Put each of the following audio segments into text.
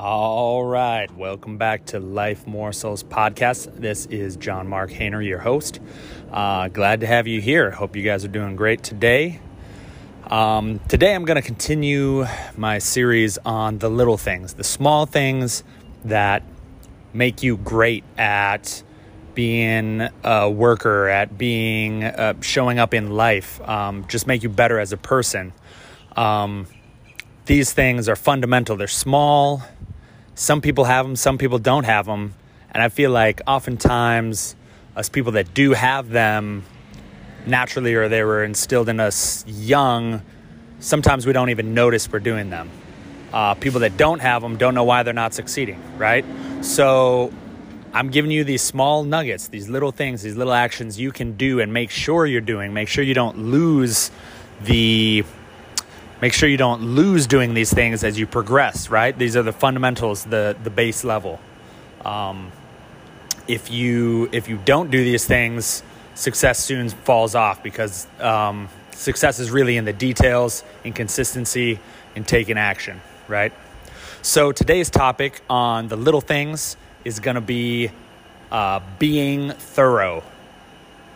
All right, welcome back to Life Morsels podcast. This is John Mark Hayner, your host. Uh, glad to have you here. Hope you guys are doing great today. Um, today, I'm going to continue my series on the little things, the small things that make you great at being a worker, at being uh, showing up in life, um, just make you better as a person. Um, these things are fundamental. They're small some people have them, some people don't have them. And I feel like oftentimes, us people that do have them naturally or they were instilled in us young, sometimes we don't even notice we're doing them. Uh, people that don't have them don't know why they're not succeeding, right? So I'm giving you these small nuggets, these little things, these little actions you can do and make sure you're doing. Make sure you don't lose the make sure you don't lose doing these things as you progress right? These are the fundamentals the the base level. Um, if you if you don't do these things success soon falls off because um, success is really in the details in consistency in taking action right? So today's topic on the little things is going to be uh, being thorough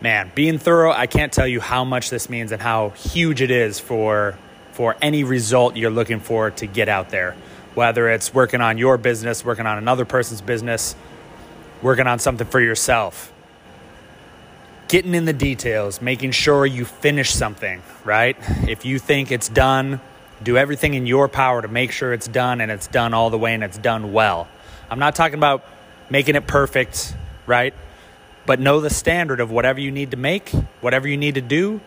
man being thorough i can't tell you how much this means and how huge it is for for any result you're looking for to get out there. Whether it's working on your business, working on another person's business, working on something for yourself. Getting in the details, making sure you finish something, right? If you think it's done, do everything in your power to make sure it's done and it's done all the way and it's done well. I'm not talking about making it perfect, right? But know the standard of whatever you need to make, whatever you need to do,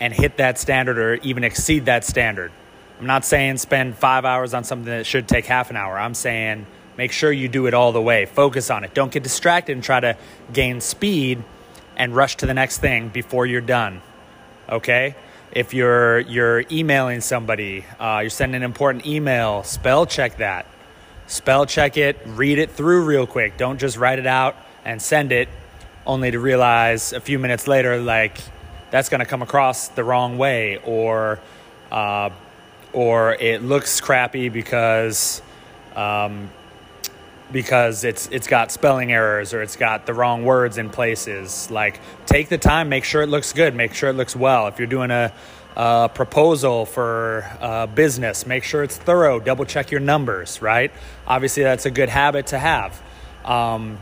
and hit that standard or even exceed that standard. I'm not saying spend five hours on something that should take half an hour. I'm saying make sure you do it all the way. Focus on it. Don't get distracted and try to gain speed and rush to the next thing before you're done. Okay? If you're you're emailing somebody, uh, you're sending an important email, spell check that. Spell check it, read it through real quick. Don't just write it out and send it only to realize a few minutes later like that's going to come across the wrong way or uh, or it looks crappy because um, because it's it's got spelling errors or it's got the wrong words in places like take the time make sure it looks good make sure it looks well if you're doing a, a proposal for a business. Make sure it's thorough. Double check your numbers right? Obviously that's a good habit to have. Um,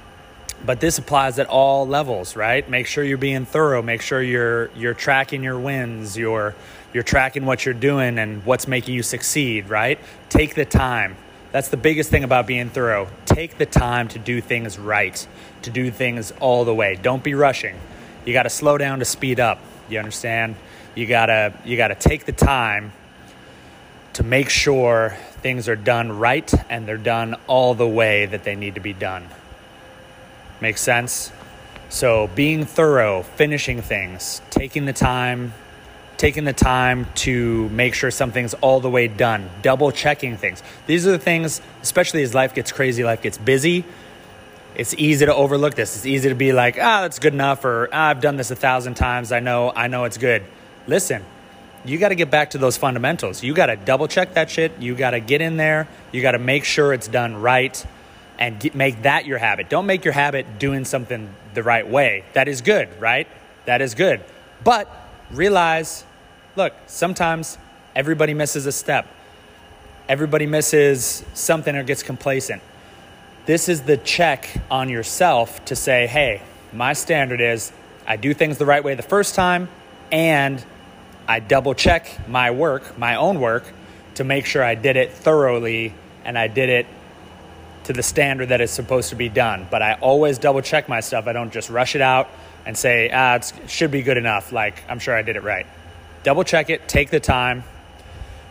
but this applies at all levels right? Make sure you're being thorough. Make sure you're you're tracking your wins. You're you're tracking what you're doing and what's making you succeed right? Take the time. That's the biggest thing about being thorough. Take the time to do things right to do things all the way. Don't be rushing. You got to slow down to speed up you understand you got to you got to take the time to make sure things are done right and they're done all the way that they need to be done Makes sense? So being thorough, finishing things, taking the time, taking the time to make sure something's all the way done, double checking things. These are the things, especially as life gets crazy, life gets busy. It's easy to overlook this. It's easy to be like, ah, that's good enough, or ah, I've done this a thousand times. I know, I know it's good. Listen, you got to get back to those fundamentals. You got to double check that shit. You got to get in there. You got to make sure it's done right and get, make that your habit. Don't make your habit doing something the right way. That is good, right? That is good. But realize look, sometimes everybody misses a step, everybody misses something or gets complacent. This is the check on yourself to say, hey, my standard is I do things the right way the first time and I double check my work, my own work, to make sure I did it thoroughly and I did it to the standard that is supposed to be done. But I always double check my stuff. I don't just rush it out and say, ah, it should be good enough. Like, I'm sure I did it right. Double check it, take the time.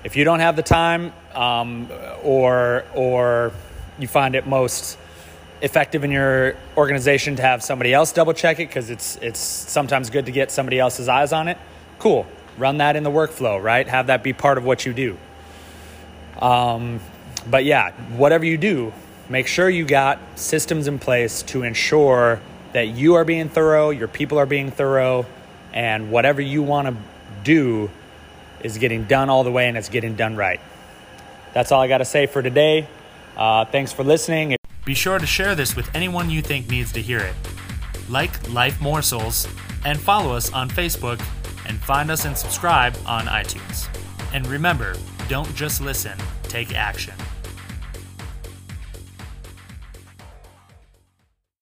If you don't have the time um, or, or you find it most effective in your organization to have somebody else double check it because it's, it's sometimes good to get somebody else's eyes on it, cool. Run that in the workflow, right? Have that be part of what you do. Um, but yeah, whatever you do, make sure you got systems in place to ensure that you are being thorough, your people are being thorough, and whatever you want to do is getting done all the way and it's getting done right. That's all I got to say for today. Uh, thanks for listening. Be sure to share this with anyone you think needs to hear it. Like Life Morsels and follow us on Facebook and find us and subscribe on iTunes. And remember, don't just listen, take action.